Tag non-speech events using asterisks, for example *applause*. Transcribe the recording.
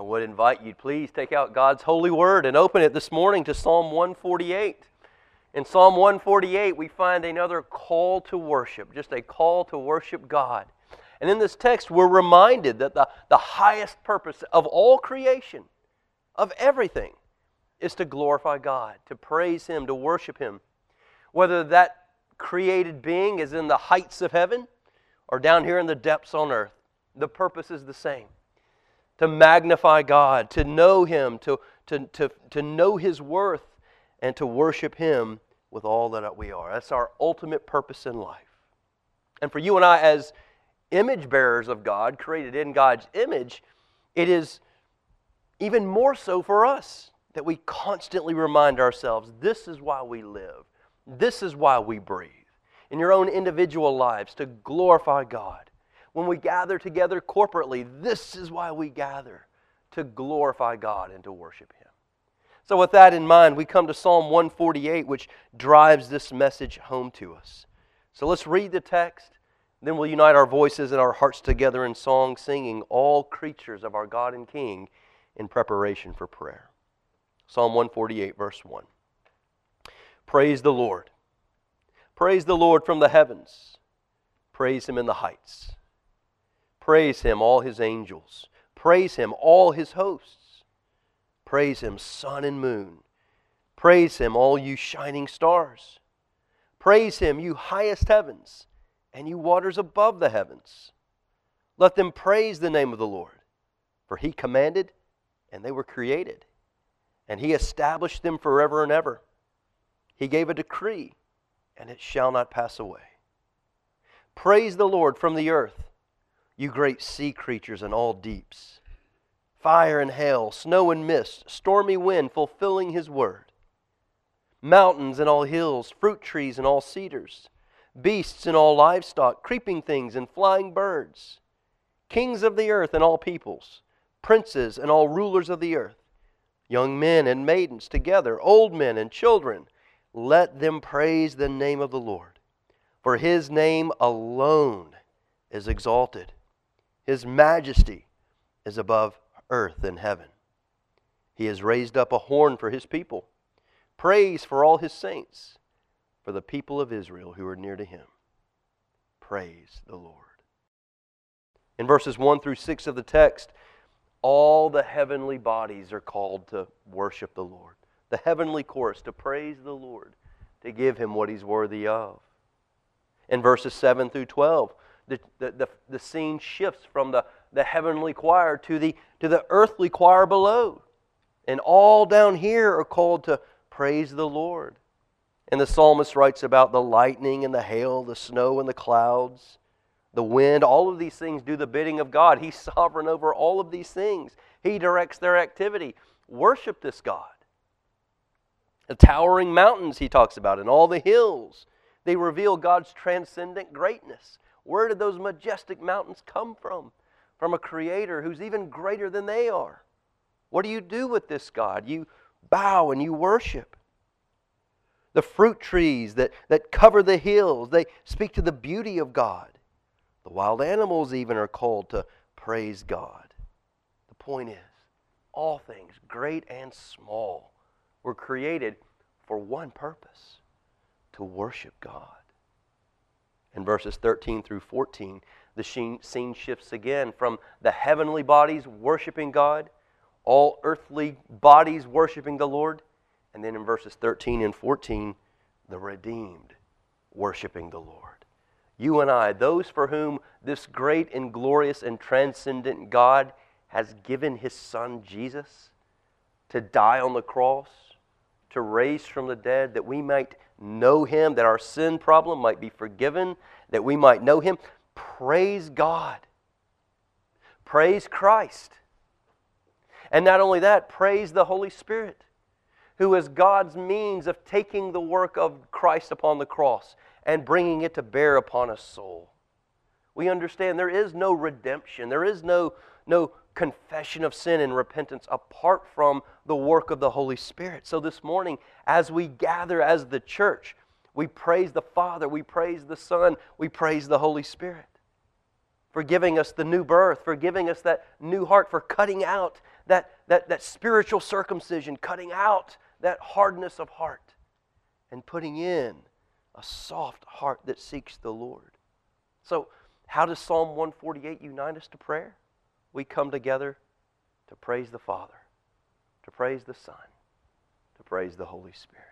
I would invite you, please take out God's holy word and open it this morning to Psalm 148. In Psalm 148, we find another call to worship, just a call to worship God. And in this text, we're reminded that the, the highest purpose of all creation, of everything, is to glorify God, to praise Him, to worship Him. Whether that created being is in the heights of heaven or down here in the depths on earth, the purpose is the same to magnify God, to know Him, to, to, to, to know His worth, and to worship Him with all that we are. That's our ultimate purpose in life. And for you and I, as image bearers of God, created in God's image, it is even more so for us that we constantly remind ourselves this is why we live, this is why we breathe. In your own individual lives, to glorify God. When we gather together corporately, this is why we gather to glorify God and to worship Him. So, with that in mind, we come to Psalm 148, which drives this message home to us. So, let's read the text then we'll unite our voices and our hearts together in song, singing all creatures of our God and King in preparation for prayer. Psalm 148, verse 1. Praise the Lord. Praise the Lord from the heavens. Praise him in the heights. Praise him, all his angels. Praise him, all his hosts. Praise him, sun and moon. Praise him, all you shining stars. Praise him, you highest heavens and you waters above the heavens. Let them praise the name of the Lord, for he commanded, and they were created, and he established them forever and ever. He gave a decree, and it shall not pass away. Praise the Lord from the earth, you great sea creatures and all deeps, fire and hail, snow and mist, stormy wind, fulfilling his word, mountains and all hills, fruit trees and all cedars beasts and all livestock, creeping things and flying birds, kings of the earth and all peoples, princes and all rulers of the earth, young men and maidens together, old men and children, let them praise the name of the Lord. For his name alone is exalted, his majesty is above earth and heaven. He has raised up a horn for his people, praise for all his saints for the people of Israel who are near to him. Praise the Lord. In verses 1 through 6 of the text, all the heavenly bodies are called to worship the Lord. The heavenly chorus to praise the Lord, to give him what he's worthy of. In verses 7 through 12, the, the, the, the scene shifts from the, the heavenly choir to the, to the earthly choir below. And all down here are called to praise the Lord. And the psalmist writes about the lightning and the hail, the snow and the clouds, the wind. All of these things do the bidding of God. He's *laughs* sovereign over all of these things, He directs their activity. Worship this God. The towering mountains he talks about, and all the hills, they reveal God's transcendent greatness. Where did those majestic mountains come from? From a creator who's even greater than they are. What do you do with this God? You bow and you worship the fruit trees that, that cover the hills. They speak to the beauty of God. The wild animals even are called to praise God. The point is, all things, great and small, were created for one purpose to worship God. In verses 13 through 14, the scene shifts again from the heavenly bodies worshiping God, all earthly bodies worshiping the Lord, and then in verses 13 and 14, the redeemed worshiping the Lord. You and I, those for whom this great and glorious and transcendent God has given his Son Jesus to die on the cross, to raise from the dead, that we might know him, that our sin problem might be forgiven, that we might know him. Praise God. Praise Christ. And not only that, praise the Holy Spirit who is God's means of taking the work of Christ upon the cross and bringing it to bear upon a soul. We understand there is no redemption, there is no, no confession of sin and repentance apart from the work of the Holy Spirit. So this morning, as we gather as the church, we praise the Father, we praise the Son, we praise the Holy Spirit for giving us the new birth, for giving us that new heart, for cutting out that, that, that spiritual circumcision, cutting out that hardness of heart, and putting in a soft heart that seeks the Lord. So, how does Psalm 148 unite us to prayer? We come together to praise the Father, to praise the Son, to praise the Holy Spirit.